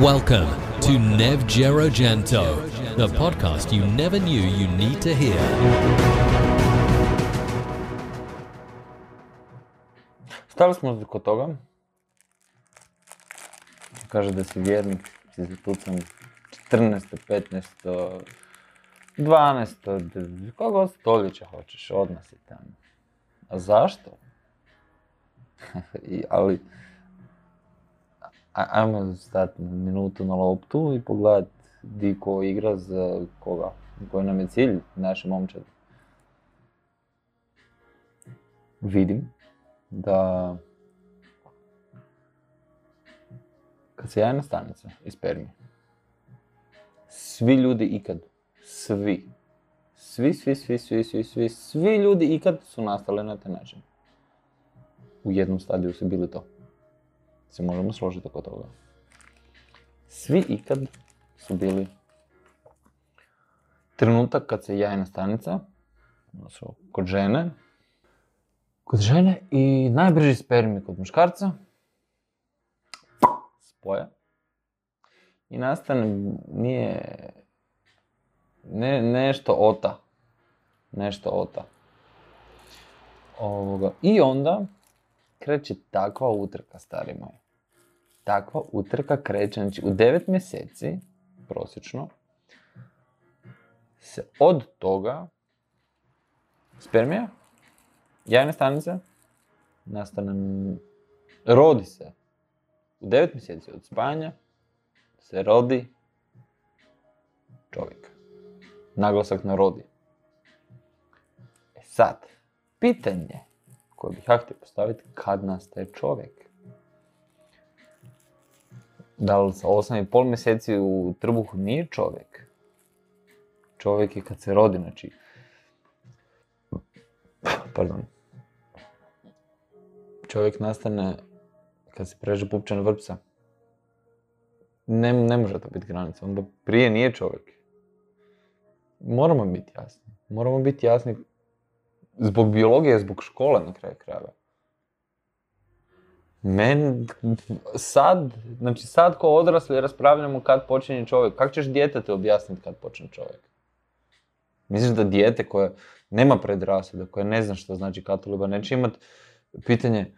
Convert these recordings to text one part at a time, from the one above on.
Welcome to Nev Gento, the podcast you never knew you need to hear. Stali smo kod toga. Kaže da si vjernik, si zatucan 14. 15. 12. Koga stoljeća hoćeš, si tamo. A zašto? I, ali, ajmo stati minutu na loptu i pogledat di ko igra za koga, koji nam je cilj, naše momčad. Vidim da kad se jajna stanica ispermi, svi ljudi ikad, svi, svi, svi, svi, svi, svi, svi, svi ljudi ikad su nastali na taj način. U jednom stadiju su bili to. Se možemo složiti oko toga. Svi ikad su bili trenutak kad se jajna stanica, odnosno kod žene, kod žene i najbrži spermi kod muškarca spoje i nastane nije ne, nešto ota. Nešto ota. Ovoga. I onda kreće takva utrka, stari moj. Takva utrka kreće, znači u 9 mjeseci, prosječno, se od toga spermija, jajne stanice, nastane, rodi se. U 9 mjeseci od spanja se rodi čovjek. Naglasak na rodi. E sad, pitanje koje bih ja htio postaviti, kad nastaje čovjek? Da li sa 8,5 mjeseci u trbuhu nije čovjek? Čovjek je kad se rodi, znači... Pardon. Čovjek nastane kad se preže pupčana vrpca. Ne, ne može to biti granica, onda prije nije čovjek. Moramo biti jasni. Moramo biti jasni zbog biologije, zbog škole na kraju krajeva. Men, sad, znači sad ko odrasli raspravljamo kad počinje čovjek. Kako ćeš djetete objasniti kad počne čovjek? Misliš da dijete koje nema predrasuda, koje ne zna što znači katoliba, neće imat pitanje,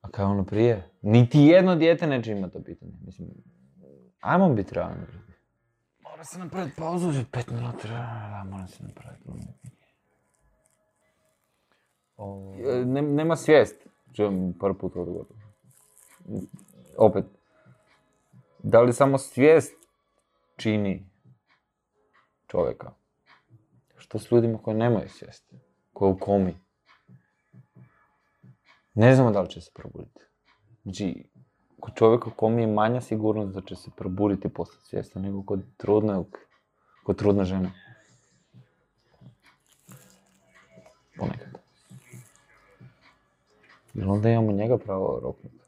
a kaj je ono prije? Niti jedno dijete neće imati to pitanje. Mislim, ajmo biti realni. Mora se napraviti pauzu, pet minuta, da, mora se napraviti. E, Ne, nema svijest, čujem par puta odgovor. Opet, da li samo svijest čini čovjeka? Što s ljudima koji nemaju svijest, koji u komi? Ne znamo da li će se probuditi. Znači, kod čovjeka u komi je manja sigurnost da će se probuditi poslije svijesta nego kod trudnog, kod trudne žene. Ponekad. Jel onda imamo njega pravo roknuti?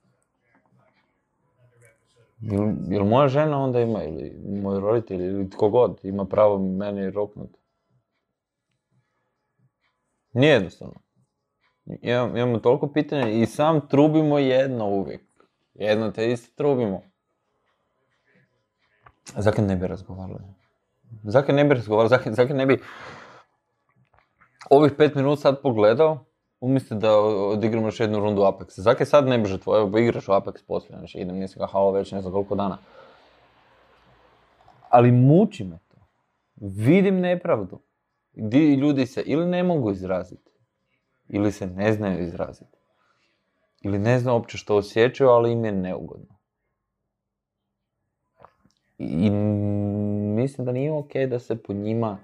Jel, jel moja žena onda ima, ili moj roditelj, ili tko god, ima pravo meni roknuti? Nije jednostavno. Imam- imamo toliko pitanja i sam trubimo jedno uvijek. Jedno te isto trubimo. Zakaj ne bi razgovarali? Zakaj ne bi razgovarali? Zakaj, zakaj ne bi ovih pet minuta sad pogledao, umjesto da odigramo još jednu rundu Apexa? Zakaj sad ne bi žrtvo? Evo, igraš u Apex poslije, znači idem, nisam ga halo već ne znam koliko dana. Ali muči me to. Vidim nepravdu. Di ljudi se ili ne mogu izraziti, ili se ne znaju izraziti. Ili ne znaju uopće što osjećaju, ali im je neugodno. I mislim da nije ok da se po njima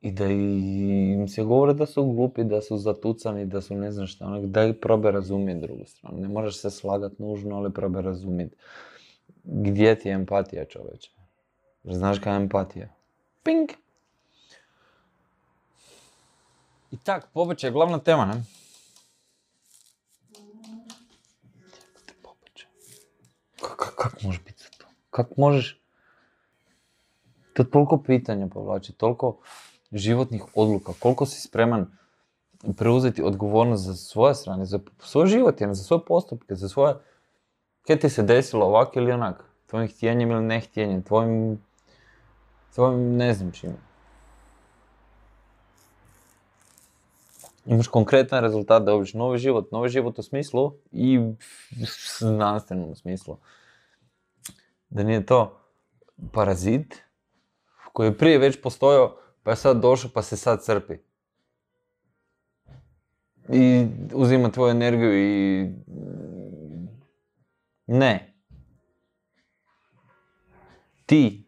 i da im se govore da su glupi, da su zatucani, da su ne znam šta, onak, da ih probe razumjeti drugu stranu. Ne možeš se slagat nužno, ali probe razumjeti. Gdje ti je empatija čoveče? Znaš kaj je empatija? Ping! I tak, pobačaj je glavna tema, ne? Kako kak može biti to? Kako možeš... To toliko pitanja povlači, toliko životnih odluka, koliko si spreman preuzeti odgovornost za svoje strane, za svoj život, za svoje postupke, za svoje Kaj ti se desilo ovak ili onak? Tvojim htjenjem ili nehtjenjem, tvojim, tvojim ne znam čime. Imaš konkretan rezultat da dobiš novi život, novi život u smislu i znanstvenom smislu. Da nije to parazit koji je prije već postojao, pa je sad došao pa se sad crpi. I uzima tvoju energiju i... Ne. Ti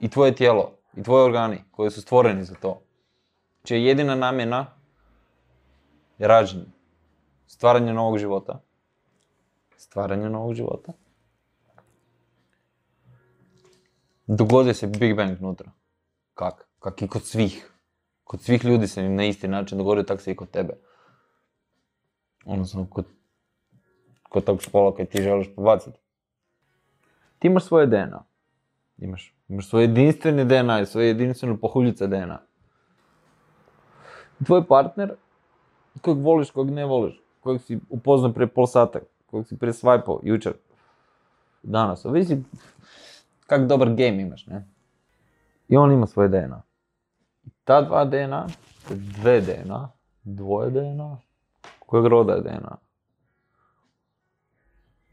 i tvoje tijelo i tvoji organi koji su stvoreni za to, čija je jedina namjena je rađenje. Stvaranje novog života. Stvaranje novog života. Dogodio se Big Bang unutra. Kak? Kak i kod svih. Kod svih ljudi se na isti način dogodio, tako se i kod tebe. Odnosno, kod, kod tog spola koji ti želiš pobaciti. Ti imaš svoje DNA. Imaš, imaš svoje jedinstvene DNA i svoje jedinstvene pohuljice DNA. Tvoj partner, kojeg voliš, kojeg ne voliš, kojeg si upoznao prije pol sata, kojeg si prije swipao jučer, danas, ovisi kak dobar game imaš, ne? I on ima svoje DNA. Ta dva DNA, dve DNA, dvoje DNA, kojeg roda je DNA?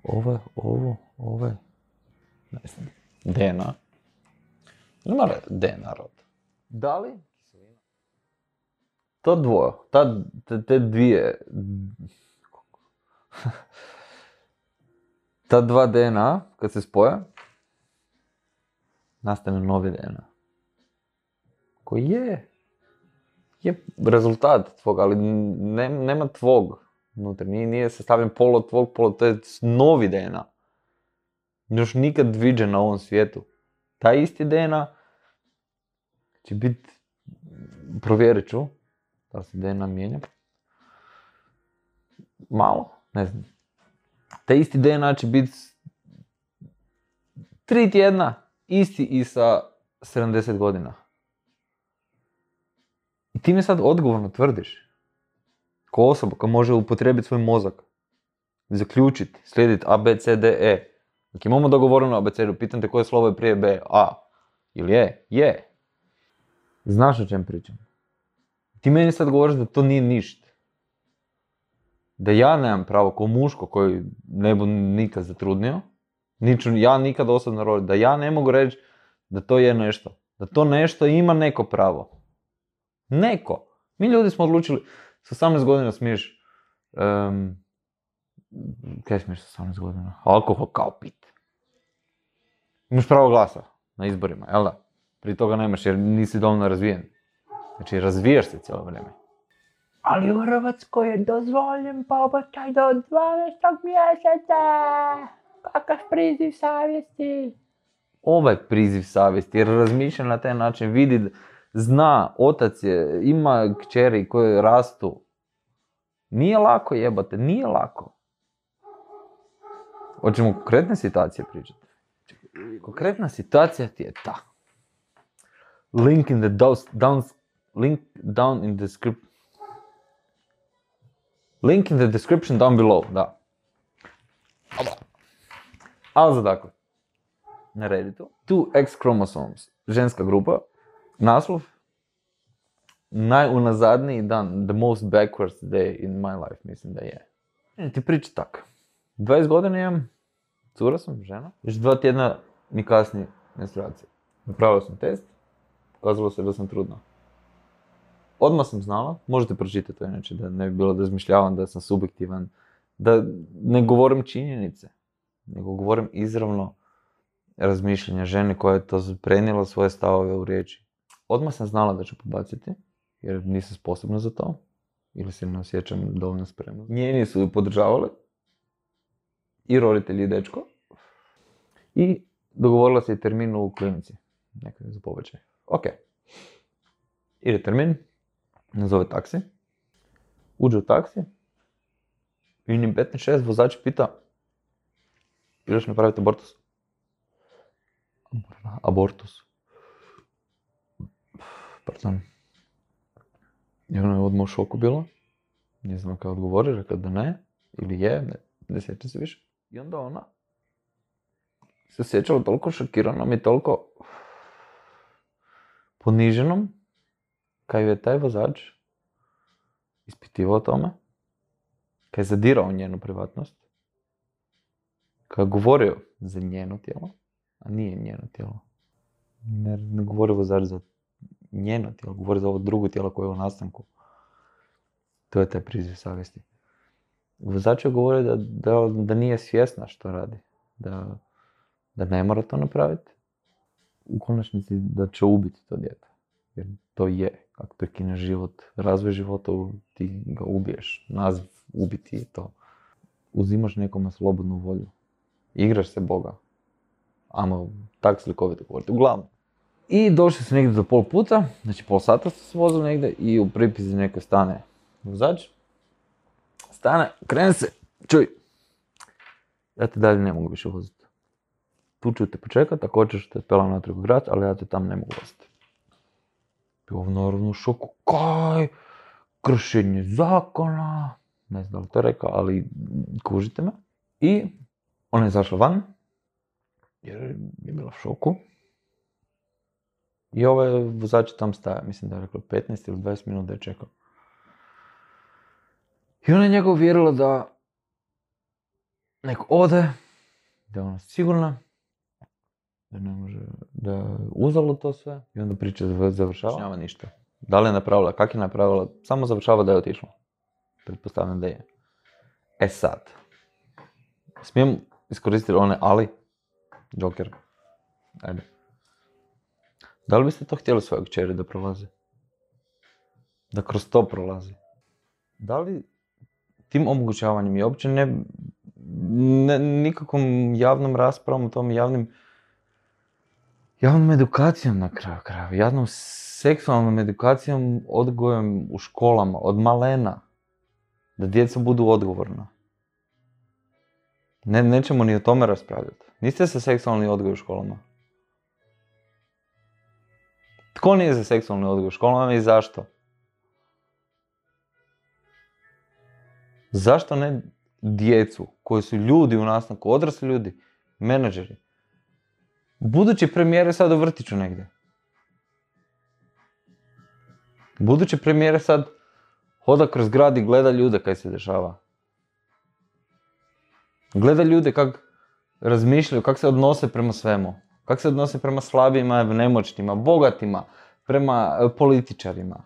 Ovo, ovo, ovo, ne znam, DNA. Mora DNA rod. Da li to dvoje, ta, te, te dvije, ta dva DNA, kad se spoje, nastane novi DNA. Koji je, je rezultat tvog, ali ne, nema tvog unutra, nije, nije sastavljen polo tvog, polo, to je novi DNA. Još nikad viđen na ovom svijetu. Taj isti DNA će biti, provjerit ću, da se DNA mijenja. Malo, ne znam. Taj isti DNA će biti tri tjedna isti i sa 70 godina. I ti mi sad odgovorno tvrdiš, ko osoba koja može upotrijebiti svoj mozak, zaključiti, slijediti A, B, C, D, E. Dok imamo dogovoreno abecedu, pitam te koje slovo je prije B, A. Ili je? Je. Znaš o čem pričam. Ti meni sad govoriš da to nije ništa. Da ja nemam pravo ko muško koji ne bu nikad zatrudnio, niču ja nikad osobno rodio, da ja ne mogu reći da to je nešto. Da to nešto ima neko pravo. Neko. Mi ljudi smo odlučili, sa 18 godina smiješ, um, kaj smiješ sa 18 godina? Alkohol kao pit. Imaš pravo glasa na izborima, jel da? Prije toga nemaš jer nisi dovoljno razvijen. Znači razvijaš se cijelo vrijeme. Ali u Hrvatskoj je dozvoljen pobačaj do 12. mjeseca. Kakav priziv savjesti? Ovaj priziv savjesti, jer razmišlja na taj način, vidi, zna, otac je, ima kćeri koje rastu. Nije lako jebate, nije lako. Hoćemo konkretne situacije pričati. Konkretna situacija ti je ta. Link in the down, link down in the description. Link in the description down below, da. Ali za dakle, na Redditu, two X chromosomes, ženska grupa, naslov, najunazadniji dan, the most backwards day in my life, mislim da je. E, ti priča tak. 20 godina imam, cura sam, žena, još dva tjedna mi kasni menstruacija. Napravio sam test, pokazalo se da sam trudna. Odmah sam znala, možete pročitati to inače, da ne bi bilo da izmišljavam, da sam subjektivan, da ne govorim činjenice, nego govorim izravno razmišljanja žene koja je to prenijela svoje stavove u riječi. Odmah sam znala da ću pobaciti, jer nisam sposobna za to, ili se ne osjećam dovoljno spremno. Njeni su ju podržavali, i roditelji i dečko, i dogovorila se i termin u klinici, nekaj za pobačaj. Ok. Ide termin, nazove taksi, uđe u taksi, i njim 15-6 vozač pita, ideš napraviti abortus? Abortus. Pardon. I ona je odmah u šoku bila. Nije znam kako odgovori, rekla da ne. Ili je, ne, ne sjećam se više. I onda ona se osjećala toliko šokiranom i toliko poniženom, kad je taj vozač ispitivao tome, kad je zadirao njenu privatnost, kad je govorio za njeno tijelo, a nije njeno tijelo. Ne, ne govori vozač za njeno tijelo, govori za ovo drugo tijelo koje je u nastanku. To je taj priziv savjesti. Vozač je govorio da, da, da nije svjesna što radi. Da, da ne mora to napraviti. U konačnici da će ubiti to dijete. Jer to je. Ako prekine život, razvoj života, ti ga ubiješ. Naziv ubiti je to. Uzimaš nekome slobodnu volju. Igraš se Boga. Amo, tak slikovito govoriti. Uglavnom. I došli su negdje do pol puta, znači pol sata su se vozili negdje i u pripizi neko stane vozač. Stane, krene se, čuj, ja te dalje ne mogu više voziti. Tu ću te počekat, ako hoćeš te pelam natrag u grad, ali ja te tam ne mogu voziti. Bio naravno u šoku, kaj, kršenje zakona, ne znam da li to rekao, ali kužite me. I ona je izašla van, jer je bila u šoku. I ovaj vozač tam staja, mislim da je rekao 15 ili 20 minuta je čekao. I ona je njega uvjerila da nek ode, da je ona sigurna, da ne može, da je uzalo to sve i onda priča završava. Nema ništa. Da li je napravila, kak je napravila, samo završava da je otišla. Pretpostavljam da je. E sad, smijem iskoristiti one ali, Joker, ajde. Da li biste to htjeli svojeg kćeri da prolazi? Da kroz to prolazi? Da li tim omogućavanjem i uopće ne, ne nikakvom javnom raspravom o tom javnim javnom edukacijom na kraju krajeva, javnom seksualnom edukacijom, odgojem u školama, od malena, da djeca budu odgovorna. Ne, nećemo ni o tome raspravljati. Niste se seksualni odgoj u školama? Tko nije za seksualni odgoj u školama i zašto? Zašto ne djecu koji su ljudi u nastanku, odrasli ljudi, menadžeri? Budući premijere sad u vrtiću negdje. Budući premijere sad hoda kroz grad i gleda ljude kaj se dešava. Gleda ljude kak razmišljaju, kak se odnose prema svemu. Kak se odnose prema slabijima, nemoćnima, bogatima, prema političarima.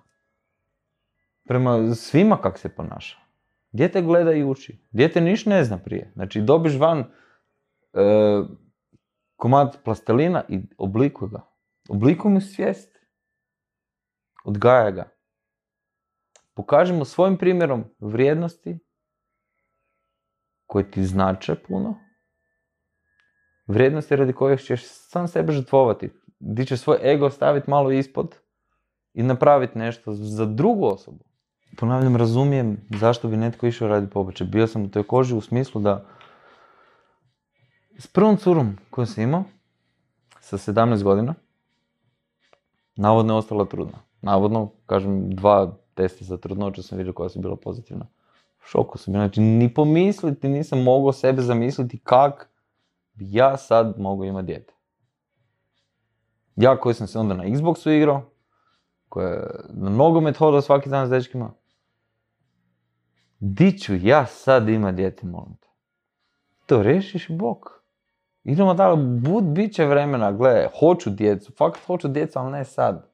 Prema svima kak se ponaša. Dijete gleda i uči. Dijete niš ne zna prije. Znači dobiš van e, komad plastelina i oblikuj ga. Oblikuj mu svijest. Odgaja ga. Pokaži mu svojim primjerom vrijednosti koje ti znače puno. Vrijednosti radi kojih ćeš sam sebe žrtvovati. Di ćeš svoj ego staviti malo ispod i napraviti nešto za drugu osobu ponavljam, razumijem zašto bi netko išao raditi pobačaj. Bio sam u toj koži u smislu da s prvom curom koju sam imao, sa 17 godina, navodno je ostala trudna. Navodno, kažem, dva testa za trudnoću sam vidio koja su bila pozitivna. U šoku sam znači ni pomisliti nisam mogao sebe zamisliti kak ja sad mogao imati dijete. Ja koji sam se onda na Xboxu igrao, koji je na nogomet hodao svaki dan s dečkima, Di ću ja sad ima djete, molim te? To rešiš Bog. Idemo dalje, bud, bit će vremena, gle, hoću djecu, fakat hoću djecu, ali ne sad.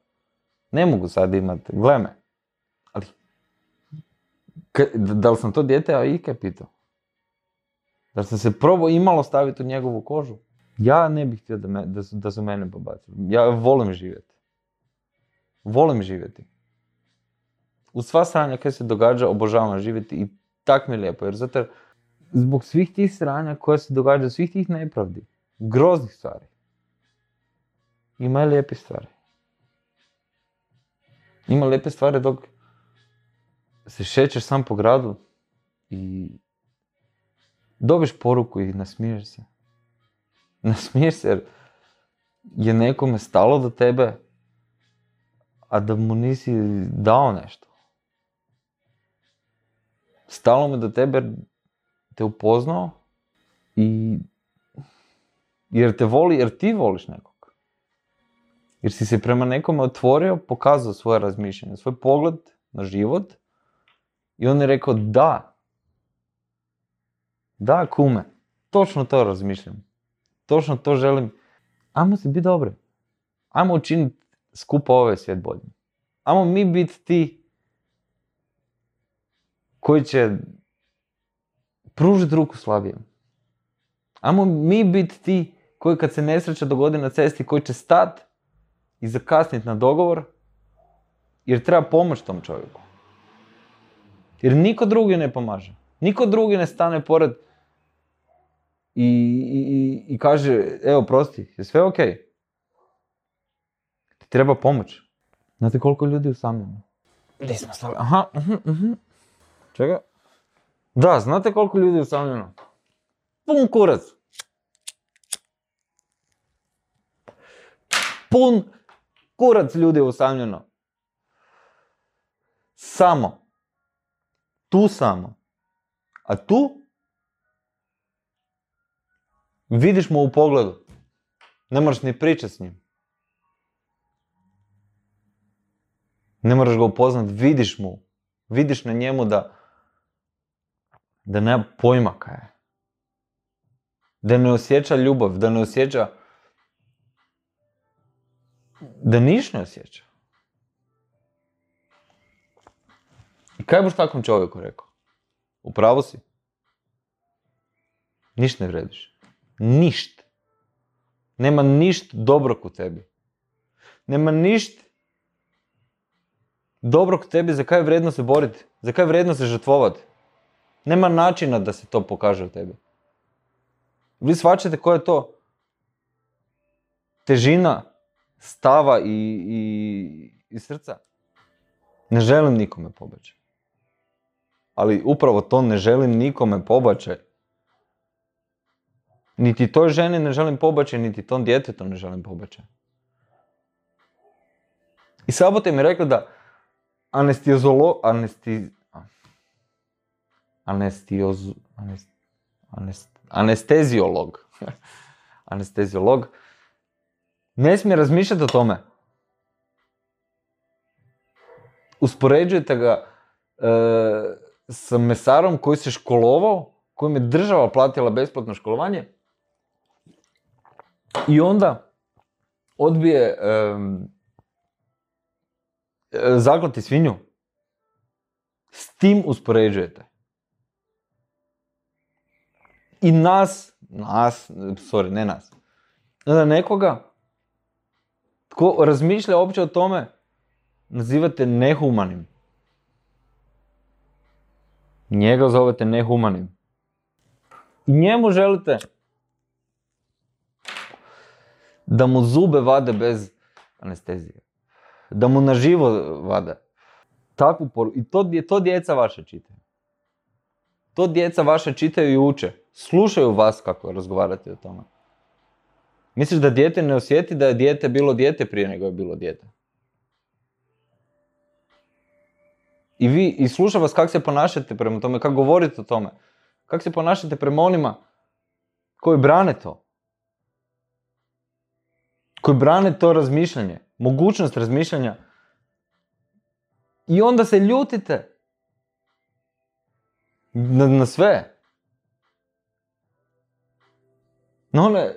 Ne mogu sad imati, gle me. Ali, da li sam to dijete a ikaj pitao? Da sam se probao imalo staviti u njegovu kožu? Ja ne bih htio da, me, da, su, da su mene pobacili. Ja volim živjeti. Volim živjeti u sva sranja koje se događa obožavam živjeti i tak mi je lijepo, jer zato zbog svih tih sranja koje se događa, svih tih nepravdi, groznih stvari, ima i lijepe stvari. Ima lijepe stvari dok se šećeš sam po gradu i dobiš poruku i nasmiješ se. Nasmiješ se jer je nekome stalo do tebe, a da mu nisi dao nešto stalo me do tebe te upoznao I jer te voli, jer ti voliš nekog. Jer si se prema nekome otvorio, pokazao svoje razmišljanje, svoj pogled na život i on je rekao da. Da, kume, točno to razmišljam. Točno to želim. Ajmo se biti dobri. Ajmo učiniti skupa ovaj svijet boljim. Ajmo mi biti ti koji će pružiti ruku slabijem. Ajmo mi biti ti koji kad se nesreća dogodi na cesti, koji će stat i zakasniti na dogovor, jer treba pomoć tom čovjeku. Jer niko drugi ne pomaže. Niko drugi ne stane pored i, i, i kaže, evo prosti, je sve ok. Ti treba pomoć. Znate koliko ljudi usamljeno? Smo stali? Aha, uh uh Čega? Da, znate koliko ljudi usamljeno? Pun kurac. Pun kurac ljudi usamljeno. Samo. Tu samo. A tu vidiš mu u pogledu. Ne moraš ni pričati s njim. Ne moraš ga upoznat, vidiš mu. Vidiš na njemu da da nema pojma kaj je. Da ne osjeća ljubav, da ne osjeća da niš ne osjeća. I kaj boš takvom čovjeku rekao? Upravo si. Ništ ne vrediš. Ništ. Nema ništ dobrog u tebi. Nema ništ dobrog tebi za kaj vredno se boriti. Za kaj vredno se žrtvovati. Nema načina da se to pokaže u tebi. Vi shvaćate koja je to težina stava i, i, i srca. Ne želim nikome pobačaj. Ali upravo to ne želim nikome pobačaj. Niti toj ženi ne želim pobačaj, niti tom djetetu ne želim pobačaj. I Sabote mi rekli da anestezolo, anesti, anestioz, anest, anest, anesteziolog, anesteziolog, ne smije razmišljati o tome. Uspoređujete ga e, sa mesarom koji se školovao, kojem je država platila besplatno školovanje i onda odbije e, zaklati svinju. S tim uspoređujete. I nas, nas, sorry, ne nas, da nekoga tko razmišlja uopće o tome, nazivate nehumanim. Njega zovete nehumanim. I njemu želite da mu zube vade bez anestezije. Da mu na živo vade. Takvu poru... I to, to djeca vaše čitaju. To djeca vaše čitaju i uče. Slušaju vas kako razgovarate o tome. Misliš da dijete ne osjeti da je dijete bilo dijete prije nego je bilo dijete? I vi, i sluša vas kako se ponašate prema tome, kako govorite o tome. Kako se ponašate prema onima koji brane to. Koji brane to razmišljanje, mogućnost razmišljanja. I onda se ljutite na, na sve. Na one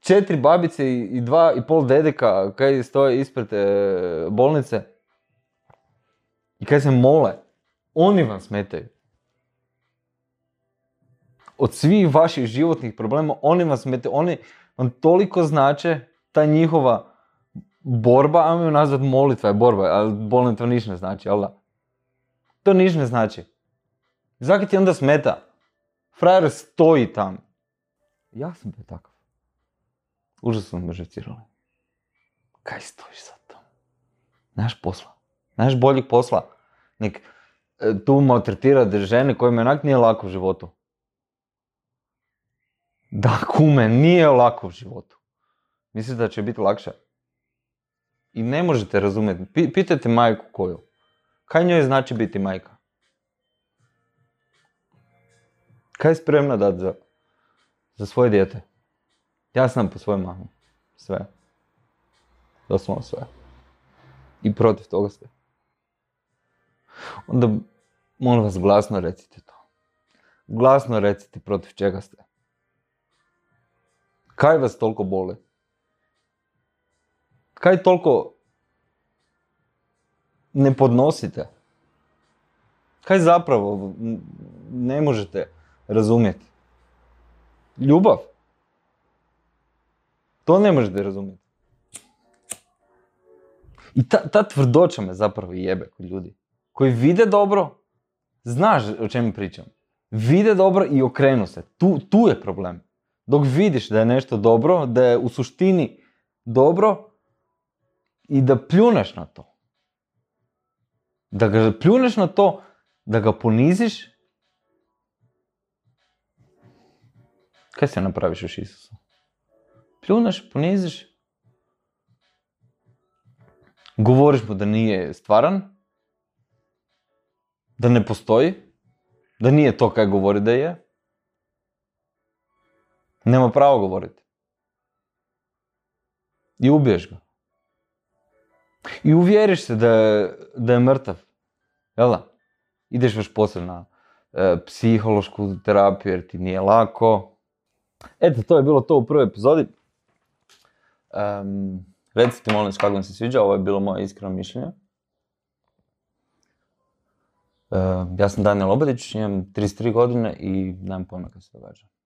četiri babice i dva i pol dedeka kaj stoje ispred e, bolnice i kaj se mole, oni vam smetaju. Od svih vaših životnih problema, oni vam smetaju, oni vam toliko znače, ta njihova borba, ajmo ju nazvat molitva je borba, ali bolno to niš ne znači, jel da? To niš ne znači. Zaki ti onda smeta? Frajer stoji tam. Ja sam bio takav. Užasno me živcirali. Kaj stojiš za to? Nemaš posla. Nemaš boljih posla. Nek e, tu maltretirati žene kojima onak nije lako u životu. Da, kume, nije lako u životu. Mislite da će biti lakše? I ne možete razumjeti. Pitajte majku koju. Kaj njoj znači biti majka? Kaj je spremna dati za za svoje dijete. Ja sam po svojoj mami. Sve. Doslovno sve. I protiv toga ste. Onda, molim vas, glasno recite to. Glasno recite protiv čega ste. Kaj vas toliko boli? Kaj toliko ne podnosite? Kaj zapravo ne možete razumjeti? Ljubav. To ne možete razumjeti. I ta, ta tvrdoća me zapravo jebe kod ljudi. Koji vide dobro, znaš o čemu pričam. Vide dobro i okrenu se. Tu, tu je problem. Dok vidiš da je nešto dobro, da je u suštini dobro i da pljuneš na to. Da ga pljuneš na to, da ga poniziš. Kaj se napraviš još Isusu? Pljuneš, poniziš. Govoriš mu da nije stvaran. Da ne postoji. Da nije to kaj govori da je. Nema pravo govoriti. I ubiješ ga. I uvjeriš se da je, da je mrtav. Jel? Ideš još poslije na e, psihološku terapiju jer ti nije lako. Eto, to je bilo to u prvoj epizodi. Em, recite molim vas kako vam se sviđa, ovo je bilo moje iskreno mišljenje. E, ja sam Daniel Obadić, imam 33 godine i nemam pojma se događa.